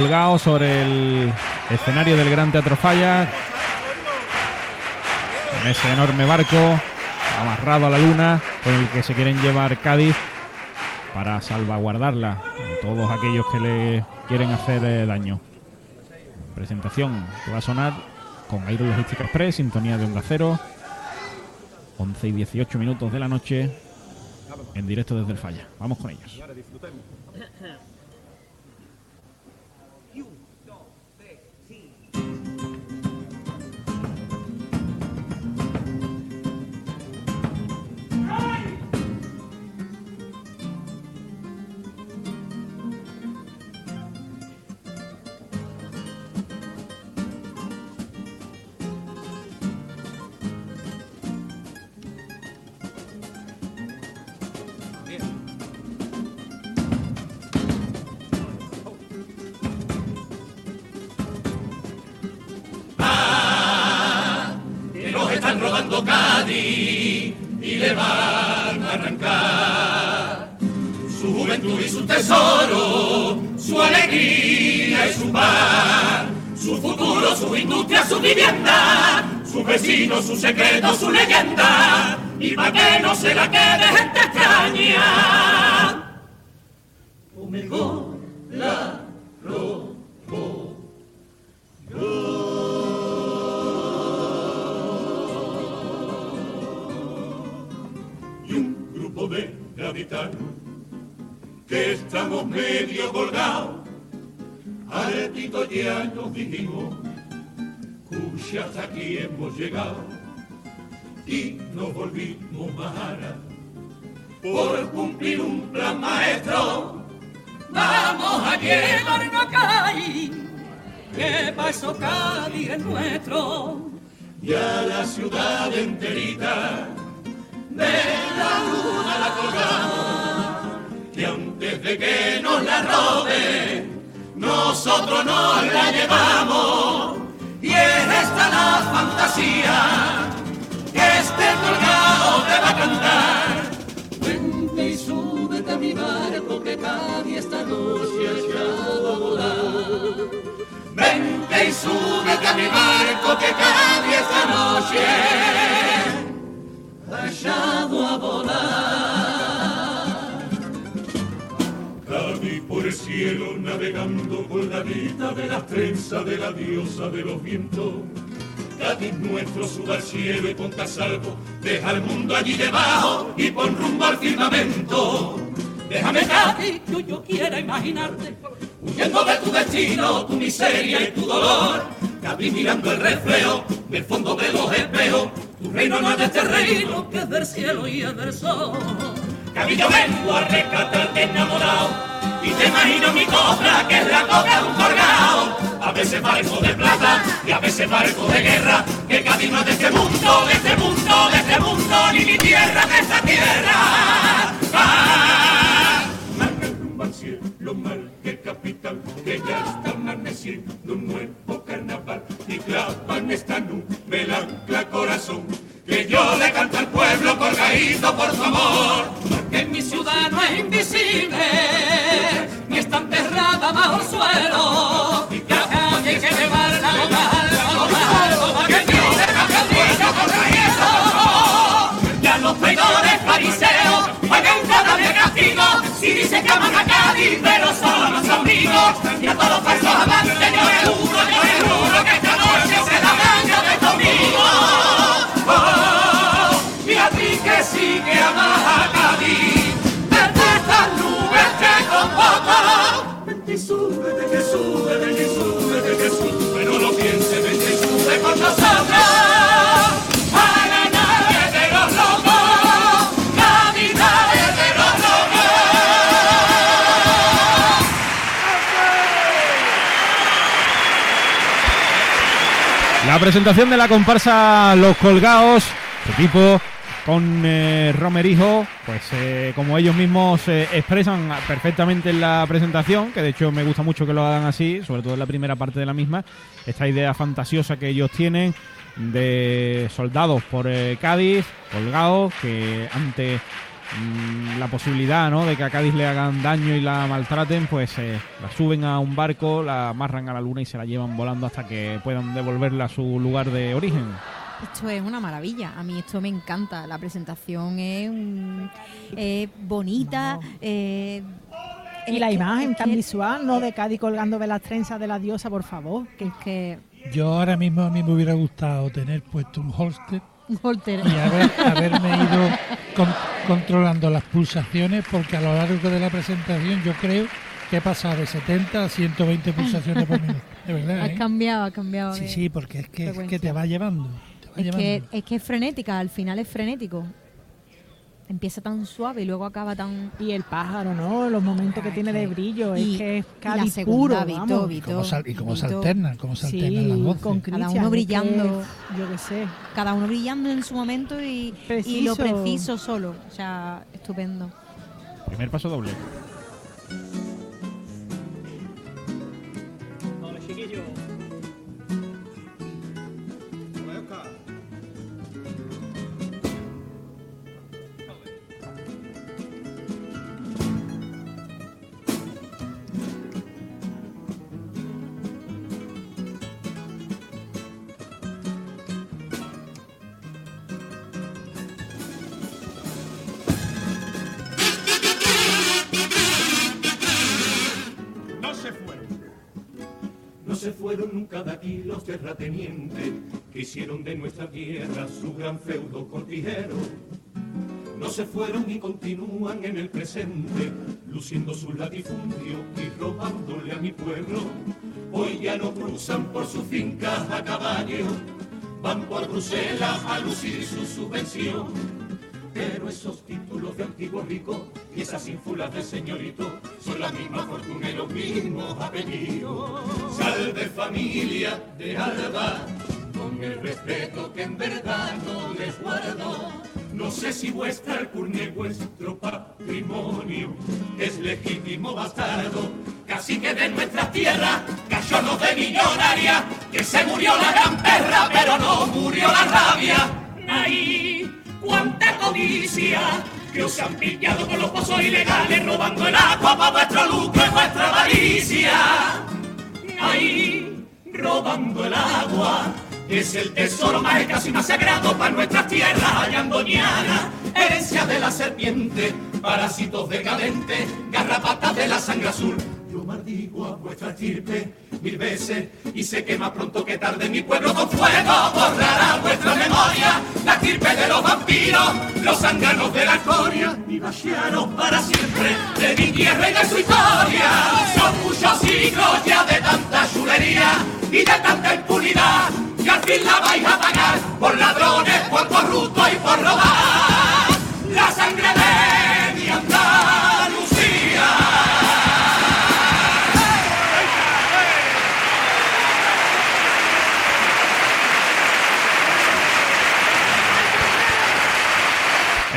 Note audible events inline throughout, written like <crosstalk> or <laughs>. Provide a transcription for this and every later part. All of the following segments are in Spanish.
colgado sobre el escenario del Gran Teatro Falla. En ese enorme barco amarrado a la luna con el que se quieren llevar Cádiz para salvaguardarla de todos aquellos que le quieren hacer eh, daño. Presentación que va a sonar con Aero Logística Express, sintonía de Onda Cero. 11 y 18 minutos de la noche en directo desde el Falla. Vamos con ellos. Tesoro, su alegría y su paz, su futuro, su industria, su vivienda, su vecino, su secreto, su leyenda, y para que no se la quede gente extraña. Que estamos medio colgados. Aretito ya nos dijimos, cuya hasta aquí hemos llegado y nos volvimos majara por cumplir un plan maestro. Vamos a llevarnos a Cádiz, que pasó Cádiz es nuestro, y a la ciudad enterita de la luna la colgamos, que antes de que nos la robe, nosotros nos la llevamos. Y es esta la fantasía que este colgado te va a cantar. Vente y súbete a mi barco que Cádiz esta noche ha echado a volar. Vente y súbete a mi barco que Cádiz esta noche cielo navegando colgadita de las trenzas de la diosa de los vientos. Cádiz nuestro suba al y ponte a salvo, deja el mundo allí debajo y pon rumbo al firmamento. Déjame Cádiz, que yo quiera imaginarte, huyendo de tu destino, tu miseria y tu dolor. Cádiz mirando el reflejo del fondo de los espejos, tu reino no es de este reino, que es del cielo y es del sol. Cádiz yo vengo a rescatarte enamorado, y te imagino mi cobra, que es la cobra de un colgado. A veces barco de plata y a veces barco de guerra, que Cádiz no es de este mundo, de este mundo, de este mundo, ni mi tierra, de esta tierra. Ah, cielo, mal que capital, que ya está amaneciendo un nuevo carnaval y clavan esta nube el ancla corazón. Que yo le canto al pueblo colgadito por su amor, porque mi ciudad no es invisible, ni está enterrada bajo el suelo. Y que hay que llevarla a lo alto, a lo alto, para que yo le cante al pueblo colgadito. Ya los traidores fariseos pagan cada día castigo, si dicen que aman a Cádiz, pero son los amigos. Y a todos los falsos amantes yo le juro, yo le juro que esta noche será baño de conmigo. Y a ti que sigue desde súbete, presentación de la comparsa Los Colgados, su equipo con eh, Romerijo, pues eh, como ellos mismos eh, expresan perfectamente en la presentación, que de hecho me gusta mucho que lo hagan así, sobre todo en la primera parte de la misma, esta idea fantasiosa que ellos tienen de soldados por eh, Cádiz, colgados, que ante la posibilidad ¿no? de que a Cádiz le hagan daño y la maltraten, pues eh, la suben a un barco, la amarran a la luna y se la llevan volando hasta que puedan devolverla a su lugar de origen. Esto es una maravilla. A mí esto me encanta. La presentación es, mm, es bonita. eh, Y la que- imagen tan que- visual, ¿no? De Cádiz colgando de las trenzas de la diosa, por favor. Que Es que. Yo ahora mismo a mí me hubiera gustado tener puesto un holster Volter. y haber- haberme ido con- controlando las pulsaciones porque a lo largo de la presentación yo creo que he pasado de 70 a 120 pulsaciones por minuto. De verdad, Has ¿eh? cambiado, has cambiado. Sí, sí, porque es que, es que te va llevando. Te va Es llevando. que, es que es frenética, al final es frenético. Empieza tan suave y luego acaba tan. Y el pájaro, ¿no? Los momentos que tiene de brillo. y- es que es y la Cádiz segunda, puro, Vito, vamos. Y cómo, sal- y cómo se Vito. alternan, cómo se alternan las voces. con Cada uno que, brillando. yo qué sé. Cada uno brillando en su momento y, y lo preciso solo. O sea, estupendo. Primer paso doble. Fueron nunca de aquí los terratenientes que hicieron de nuestra tierra su gran feudo cortijero. No se fueron y continúan en el presente, luciendo su latifundio y robándole a mi pueblo. Hoy ya no cruzan por sus fincas a caballo, van por Bruselas a lucir su subvención. Pero esos títulos de antiguo rico y esas ínfulas de señorito son la misma fortuna y los mismos apellidos. Salve familia de Alba, con el respeto que en verdad no les guardo. No sé si vuestra alcurnia y vuestro patrimonio es legítimo bastardo, casi que de nuestras tierras, cachonos de millonaria, que se murió la gran perra, pero no murió la rabia. ¡Ay! ¡Cuánta codicia! Que os han pillado con los pozos ilegales, robando el agua para vuestro lucro y vuestra avaricia. ¡Ay! Robando el agua. Es el tesoro más escaso y más sagrado para nuestras tierras allandoñanas. Herencia de la serpiente, parásitos decadentes, garrapatas de la sangre azul. Yo maldigo a vuestra estirpe mil veces y sé que más pronto que tarde mi pueblo con fuego borrará vuestra memoria. La estirpe de los vampiros, los zánganos de la escoria y vaciaros para siempre de mi tierra y de su historia. Son muchos siglos ya de tanta chulería y de tanta impunidad que al fin la vais a pagar por ladrones, por corruptos y por robar la sangre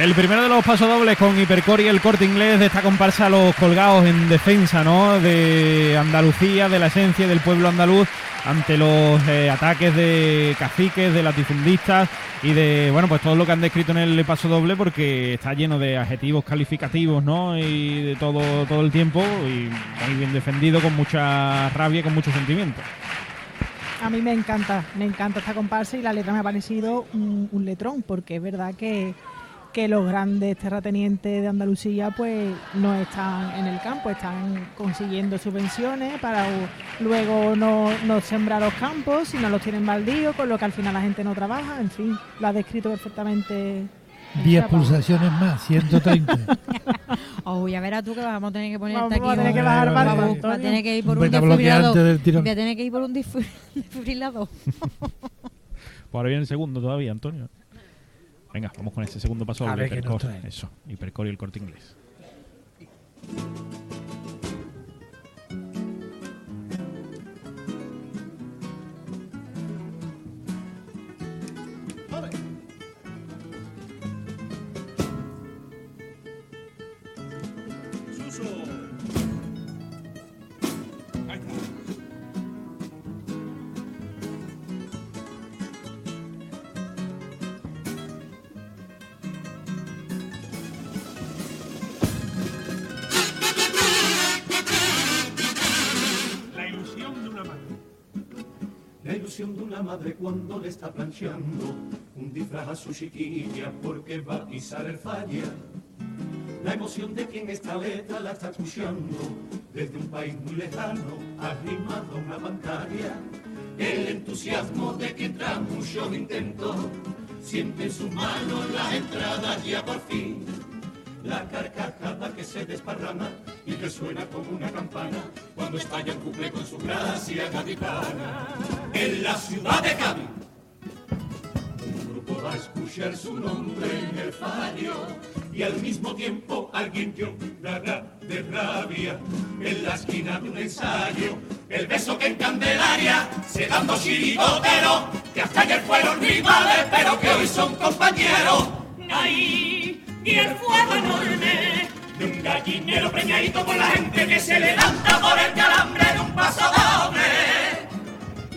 El primero de los pasodobles con Hipercor y el corte inglés de esta comparsa Los Colgados en defensa ¿no? de Andalucía, de la esencia del pueblo andaluz ante los eh, ataques de caciques, de latifundistas y de bueno pues todo lo que han descrito en el pasodoble porque está lleno de adjetivos calificativos ¿no? y de todo, todo el tiempo y muy bien defendido con mucha rabia y con mucho sentimiento. A mí me encanta, me encanta esta comparsa y la letra me ha parecido un letrón, porque es verdad que, que los grandes terratenientes de Andalucía pues no están en el campo, están consiguiendo subvenciones para luego no, no sembrar los campos, si no los tienen baldíos, con lo que al final la gente no trabaja, en fin, lo ha descrito perfectamente. 10 Chapa. pulsaciones más, 130. <laughs> Oh, ya verás tú que vamos a tener que ponerte Vamos aquí. a tener que bajar Vale, barco, vale. Vamos a Antonio. tener que ir por Un un desfibrilador. del tirón. Voy a tener que ir por un <laughs> desfibrilador. Pues ahora viene el segundo todavía, Antonio. Venga, vamos con ese segundo paso A ver qué nos Hipercor. trae. Eso, Hipercor y el corte inglés. Ilusión de una madre cuando le está planchando un disfraz a su chiquilla porque va a pisar el falla. La emoción de quien esta letra la está escuchando desde un país muy lejano, arrimado a una pantalla. El entusiasmo de quien tras muchos intentos siente en sus manos las entradas ya por fin. La carcajada que se desparrama y resuena como una campana cuando estalla el cumple con su gracia gaditana. En la ciudad de Cádiz, un grupo va a escuchar su nombre en el fallo y al mismo tiempo alguien llorará de rabia en la esquina de un ensayo. El beso que en Candelaria se dan dos que hasta ayer fueron rivales pero que hoy son compañeros. Ahí y el fuego enorme de un gallinero preñadito con la gente que se levanta por el calambre de un paso doble.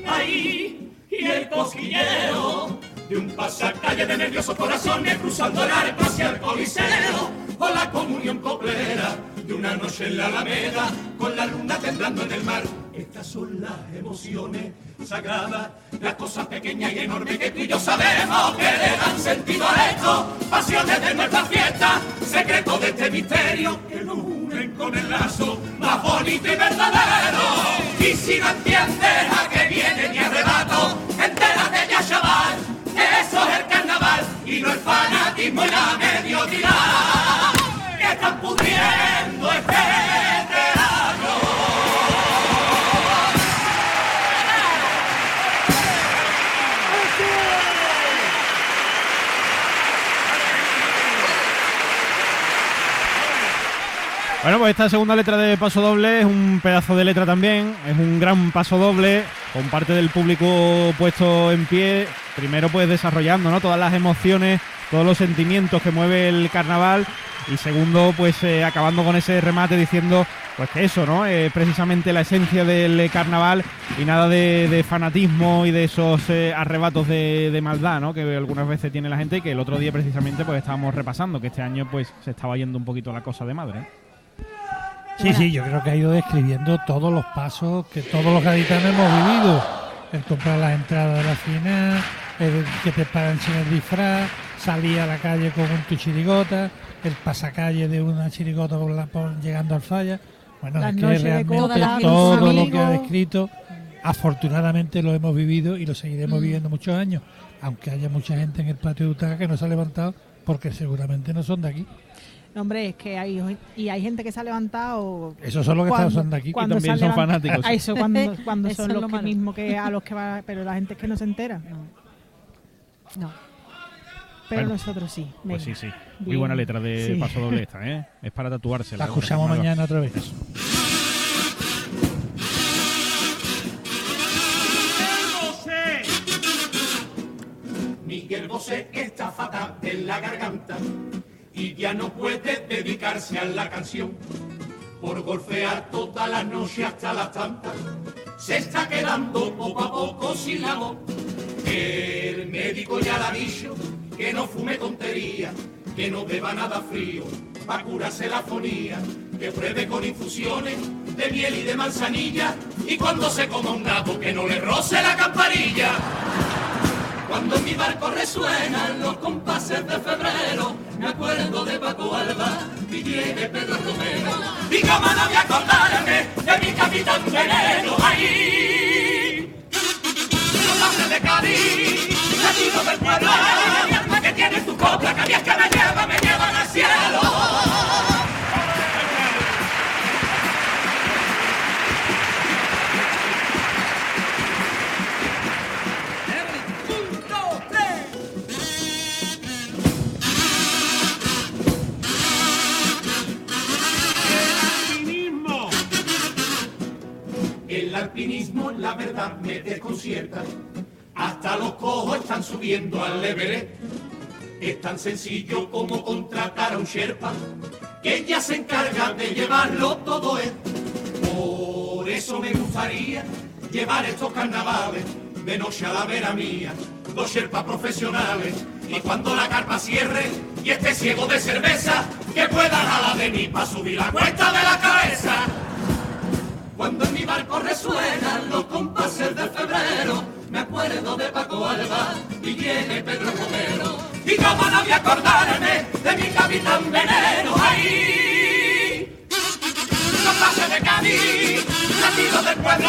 Ahí y el cosquilleo de un pasacalle de nerviosos corazones cruzando el arco hacia el coliseo o la comunión coplera de una noche en la alameda con la luna temblando en el mar. Estas son las emociones sagradas, las cosas pequeñas y enormes que tú y yo sabemos que le dan sentido a esto, pasiones de nuestra fiesta, secretos de este misterio que nos unen con el lazo más bonito y verdadero. Y si no entiendes a qué viene mi arrebato, entérate ya chaval, que eso es el carnaval y no el fanatismo y la mediocridad que están Bueno, pues esta segunda letra de Paso Doble es un pedazo de letra también, es un gran paso doble, con parte del público puesto en pie, primero pues desarrollando ¿no? todas las emociones, todos los sentimientos que mueve el carnaval, y segundo pues eh, acabando con ese remate diciendo pues que eso, ¿no? Es precisamente la esencia del carnaval y nada de, de fanatismo y de esos eh, arrebatos de, de maldad, ¿no? Que algunas veces tiene la gente y que el otro día precisamente pues estábamos repasando, que este año pues se estaba yendo un poquito la cosa de madre. Sí, sí, yo creo que ha ido describiendo todos los pasos que todos los gaditanos hemos vivido. El comprar las entradas de la final, el que te pagan sin el disfraz, salir a la calle con un tu chirigota, el pasacalle de una chirigota por la- por- llegando al falla. Bueno, Las es que realmente todo lo que ha descrito, afortunadamente lo hemos vivido y lo Mm. seguiremos viviendo muchos años, aunque haya mucha gente en el patio de Utaca que no se ha levantado porque seguramente no son de aquí. No, Hombre, es que hay, y hay gente que se ha levantado. Esos son los que cuando- son de aquí. Y también son fanáticos. A <laughs> eso, cuando, <laughs> cuando Eso son los lo que mismo que a los que va. Pero la gente es que no se entera. No. Pero Bueno, nosotros sí. Pues sí, sí. Muy Bien. buena letra de Sí. Paso Doble <laughs> esta, ¿eh? Es para tatuársela. La escuchamos Ahí va. mañana otra vez. Miguel Bosé está fatal en la garganta ya no puede dedicarse a la canción. Por golfear toda la noche hasta las tantas, se está quedando poco a poco sin la voz. El médico ya le ha dicho que no fume tontería, que no beba nada frío, para curarse la fonía, que pruebe con infusiones de miel y de manzanilla, y cuando se coma un nabo que no le roce la campanilla. Cuando en mi barco resuenan los compases de febrero, y de al Everest. Es tan sencillo como contratar a un Sherpa, que ya se encarga de llevarlo todo él. Por eso me gustaría llevar estos carnavales de noche a la vera mía, los Sherpas profesionales. Y cuando la carpa cierre y esté ciego de cerveza, que pueda jalar de mí para subir la cuesta de la cabeza. cuando en mi barco resuenan los compases de febrero, me acuerdo de Paco Alba y viene Pedro Romero. Y cómo no voy a acordarme de mi capitán veneno ahí. Compases de Cádiz, nacido del pueblo,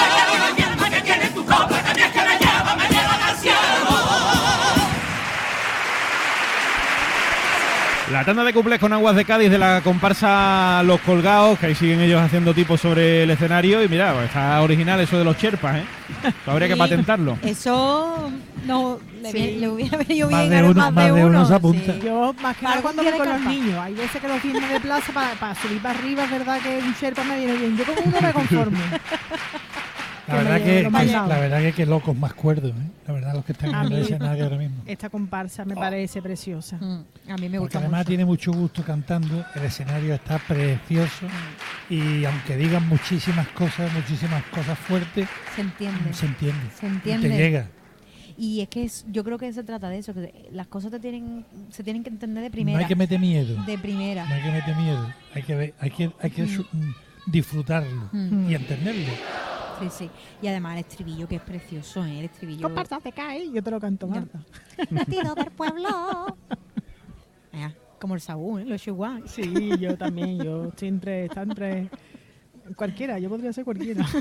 que tiene tu copa, es que me lleva, La tanda de cuplés con aguas de Cádiz de la comparsa Los Colgados, que ahí siguen ellos haciendo tipos sobre el escenario. Y mira, pues está original eso de los cherpas, ¿eh? Esto habría que patentarlo. Eso no le, Sí. vi- le hubiera venido Más bien de a uno- más más de uno uno. se apunta. sí. Yo, más que nada cuando voy con los niños, hay veces que los fines de plaza para subir para arriba, es verdad que un Sherpa me viene bien. Yo con uno me conformo. <laughs> La Que verdad que, que- la verdad que qué locos más cuerdos, ¿eh? La verdad los que están A en el escenario ahora mismo. Esta comparsa me parece preciosa. Mm, A mí me Porque gusta además mucho. tiene mucho gusto cantando, el escenario está precioso y aunque digan muchísimas cosas, muchísimas cosas fuertes, Se entiende. se entiende. Se y entiende. Te llega. Y es que es- yo creo que se trata de eso, que las cosas te tienen, se tienen que entender de No primera. hay que meter miedo. de primera. No hay que meter miedo. Hay que ver, hay que, hay que mm, disfrutarlo Mm. y entenderlo. Sí, sí. Y además el estribillo, que es precioso, ¿eh? El estribillo. Comparsa te cae, yo te lo canto, Marta. <laughs> Latido del pueblo. <laughs> Como el Saúl, ¿eh? Los Chihuahua. Sí, yo también, yo estoy entre, está entre cualquiera, yo podría ser cualquiera. <laughs>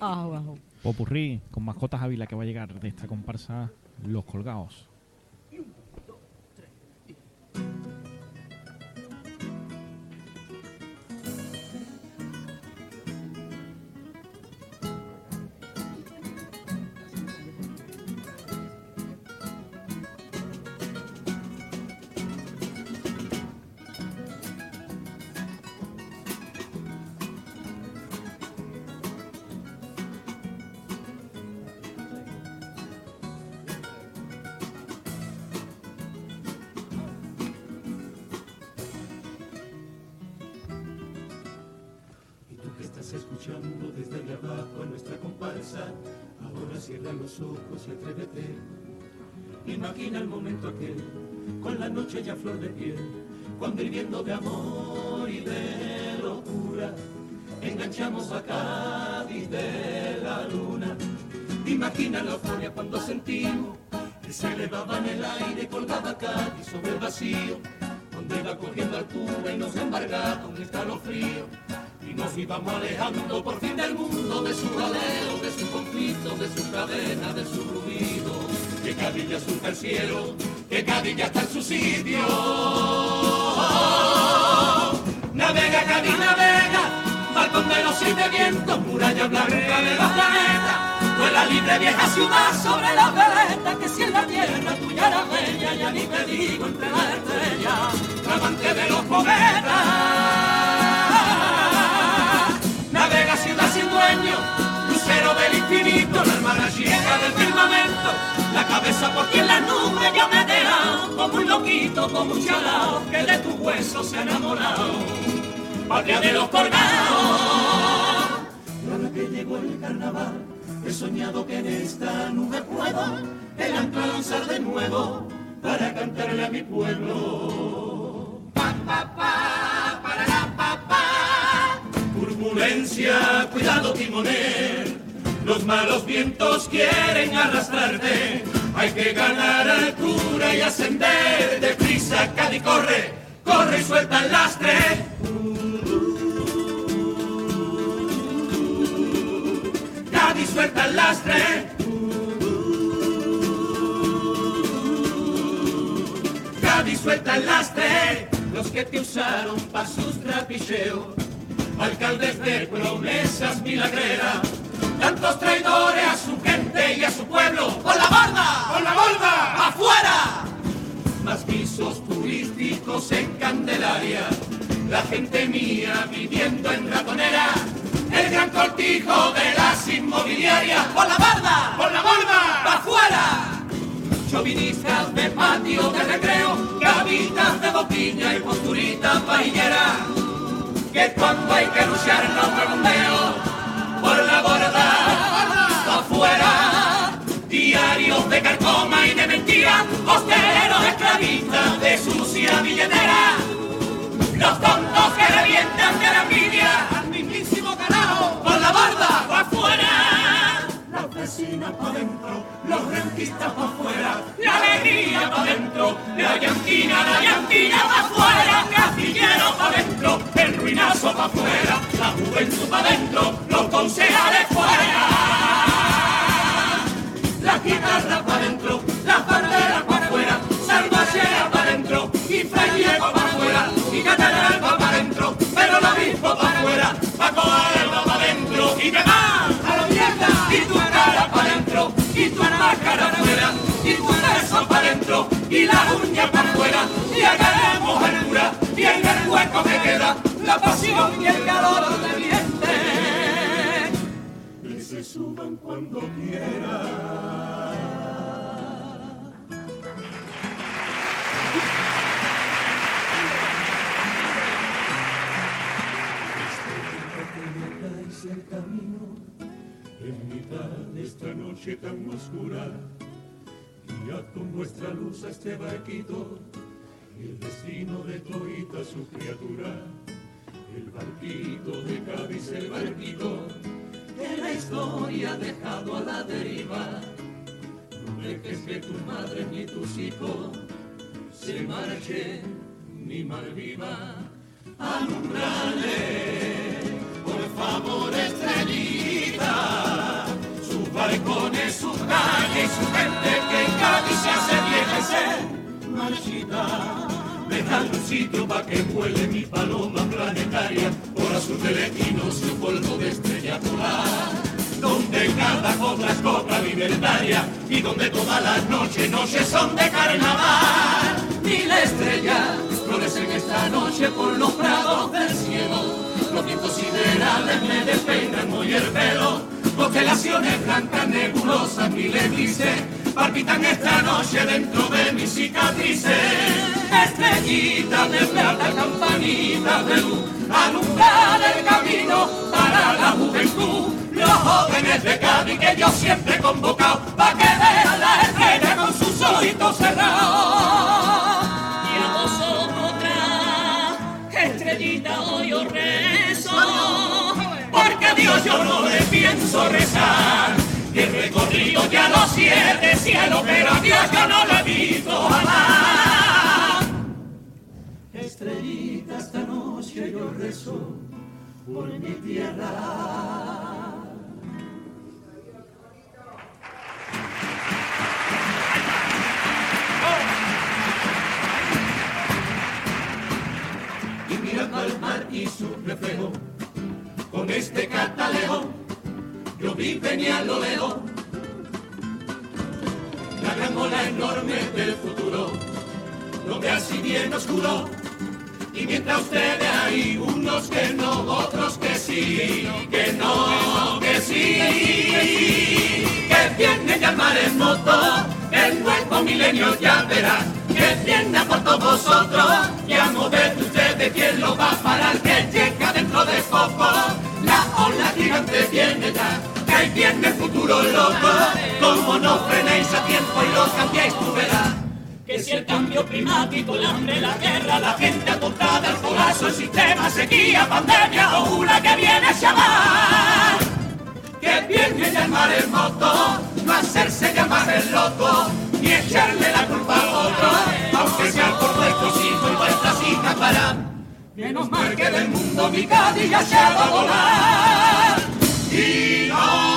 Wow. Popurrí con mascotas Ávila que va a llegar de esta comparsa Los Colgados. Imagina el momento aquel, con la noche ya flor de piel, cuando hirviendo de amor y de locura, enganchamos a Cádiz de la luna. Imagina la euforia cuando sentimos que se elevaba en el aire colgaba Cádiz sobre el vacío, donde iba cogiendo altura y nos embargaba un escalofrío. Nos íbamos alejando por fin del mundo, de su galeo, de su conflicto, de su cadena, de su ruido. Que Cádiz ya el cielo, que Cádiz ya está en su sitio. Navega, Cádiz, navega, balcón de los siete vientos, muralla blanca de los planetas. Vuela libre vieja ciudad sobre la veleta, que si en la tierra tuya era bella, ya ni te digo entre las estrellas, la amante de los poetas. La cabeza por ti en las nubes yo me he dejado, como un loquito, como un chalao, que de tu hueso se ha enamorado, patria de los colgados. Y ahora que llegó el carnaval, he soñado que en esta nube puedo el ancla lanzar de nuevo para cantarle a mi pueblo. Pa, pa, pa, parará, pa, pa. Turbulencia, cuidado timonel, los malos vientos quieren arrastrarte. Hay que ganar altura y ascender. Deprisa, Cádiz, corre, corre y suelta el lastre. Cádiz suelta el lastre. Cádiz suelta el lastre. Los que te usaron para sus trapicheos. Alcaldes de promesas milagreras. Tantos traidores a su y a su pueblo. ¡Con la borda! ¡Con la borda! ¡Afuera! Más pisos turísticos en Candelaria. La gente mía viviendo en ratonera. El gran cortijo de las inmobiliarias. ¡Con la barda! ¡Con la borda! ¡Afuera! Chauvinistas de patio de recreo, gavitas de boquilla y posturitas pajilleras. Que cuando hay que luchar no redondeo, por la borda, afuera. De carcoma y de mentira, hosteleros esclavistas de sucia billetera. Los tontos que revientan de la envidia al mismísimo carajo, por la barda o afuera. Las vecinas pa' dentro, los rentistas pa' afuera, la alegría pa' dentro, la llantina, la llantina pa' afuera, castillero pa' dentro, el ruinazo pa' afuera, la juventud pa' dentro, los concejales máscara afuera, y tu beso pa' dentro, y la uña pa' afuera, y haremos altura, y en el hueco que queda, la pasión y el calor de dientes. Que se suban cuando quieran. el camino en mitad de esta noche tan oscura. Guía con nuestra luz a este barquito el destino de toita su criatura. El barquito de Cádiz, el barquito que la historia ha dejado a la deriva. No dejes que tu madre ni tus hijos se marchen ni malviva. Alumbrale por favor, estrellita, balcones, sus calles, su gente que en Cádiz se hace y se marchita. Dejando un sitio pa' que vuele mi paloma planetaria por azul de y su polvo de estrella polar. Donde cada otra es copa libertaria y donde todas las noches, noches son de carnaval. Mil estrellas florecen esta noche por los prados del cielo los vientos siderales me despeinan muy el pelo, constelaciones blancas, nebulosas, miles grises, palpitan esta noche dentro de mis cicatrices. Estrellitas de plata, campanitas de luz, alumbrar el camino para la juventud. Los jóvenes de Cádiz que yo siempre he convocado, para que vean la estrella con sus ojitos cerrados. Y a estrellita hoy os porque a Dios yo no pienso rezar. Y el recorrido ya los siete cielos, pero a Dios yo no le he visto jamás. Estrellita, esta noche yo rezo por mi tierra. Y mirando al mar y su reflejo con este catalejo, yo vi venir a lo lejos la gran ola enorme del futuro, donde así bien oscuro. Y mientras ustedes hay unos que no, otros que sí, que no, que sí, que viene ya el el nuevo milenio ya verá, que viene por todos climático, el hambre, la guerra, la gente atontada, el colapso, el sistema, sequía, pandemia o una que viene a llamar. Que viene ya el maremoto, no hacerse llamar el loco, ni echarle la culpa al otro, aunque sea por nuestros hijos y vuestras hijas para Menos mal que del mundo mi Cádiz ya se va a volar y no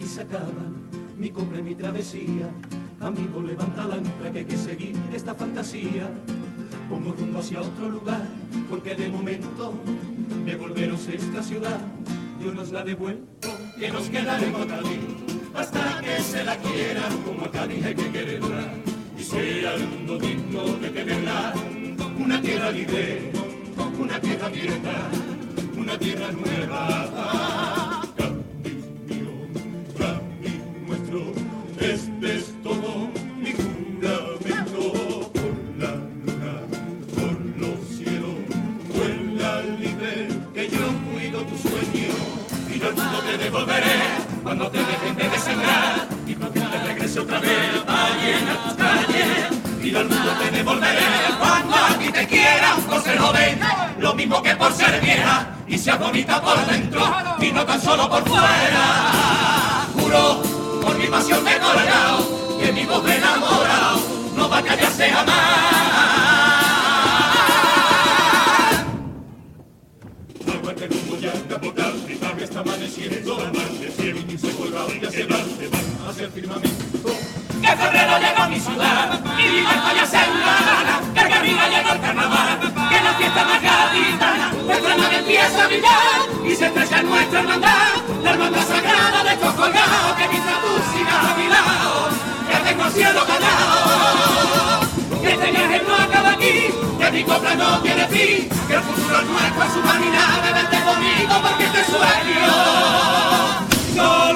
aquí se acaba mi cumple, mi travesía Amigo, levanta la ancla que hay que seguir esta fantasía. Como rumbo hacia otro lugar, porque de momento de volveros a esta ciudad, Dios nos la ha devuelto, que nos quedaremos Cádiz, hasta que se la quieran, como a Cádiz hay que quererla, y sea el mundo digno de tenerla, una tierra libre, una tierra abierta, una tierra nueva. Cuando te dejen de sembrar y cuando te regrese otra vez a llenar tus calles. Y al mundo te devolveré cuando aquí te quiera por ser joven, lo mismo que por ser vieja y sea bonita por dentro y no tan solo por fuera. Juro por mi pasión de colorado que mi voz de enamorado no va a callarse jamás. Aguante amaneciendo, amaneciendo y se colgado ya se va, se va hacia el firmamento. Que febrero llegó a mi ciudad y mi barco ya se gana, que arriba llegó el carnaval, que la fiesta más gaditana, nuestra nave empieza a brillar y se estrecha nuestra hermandad, la hermandad sagrada de estos colgados que mientras tú sigas a mi lado, que tengo el cielo ganado. Que este viaje no acaba aquí, que mi copla no tiene fin, que el futuro nuestro es humanidad, bebete conmigo porque este te sueño. No.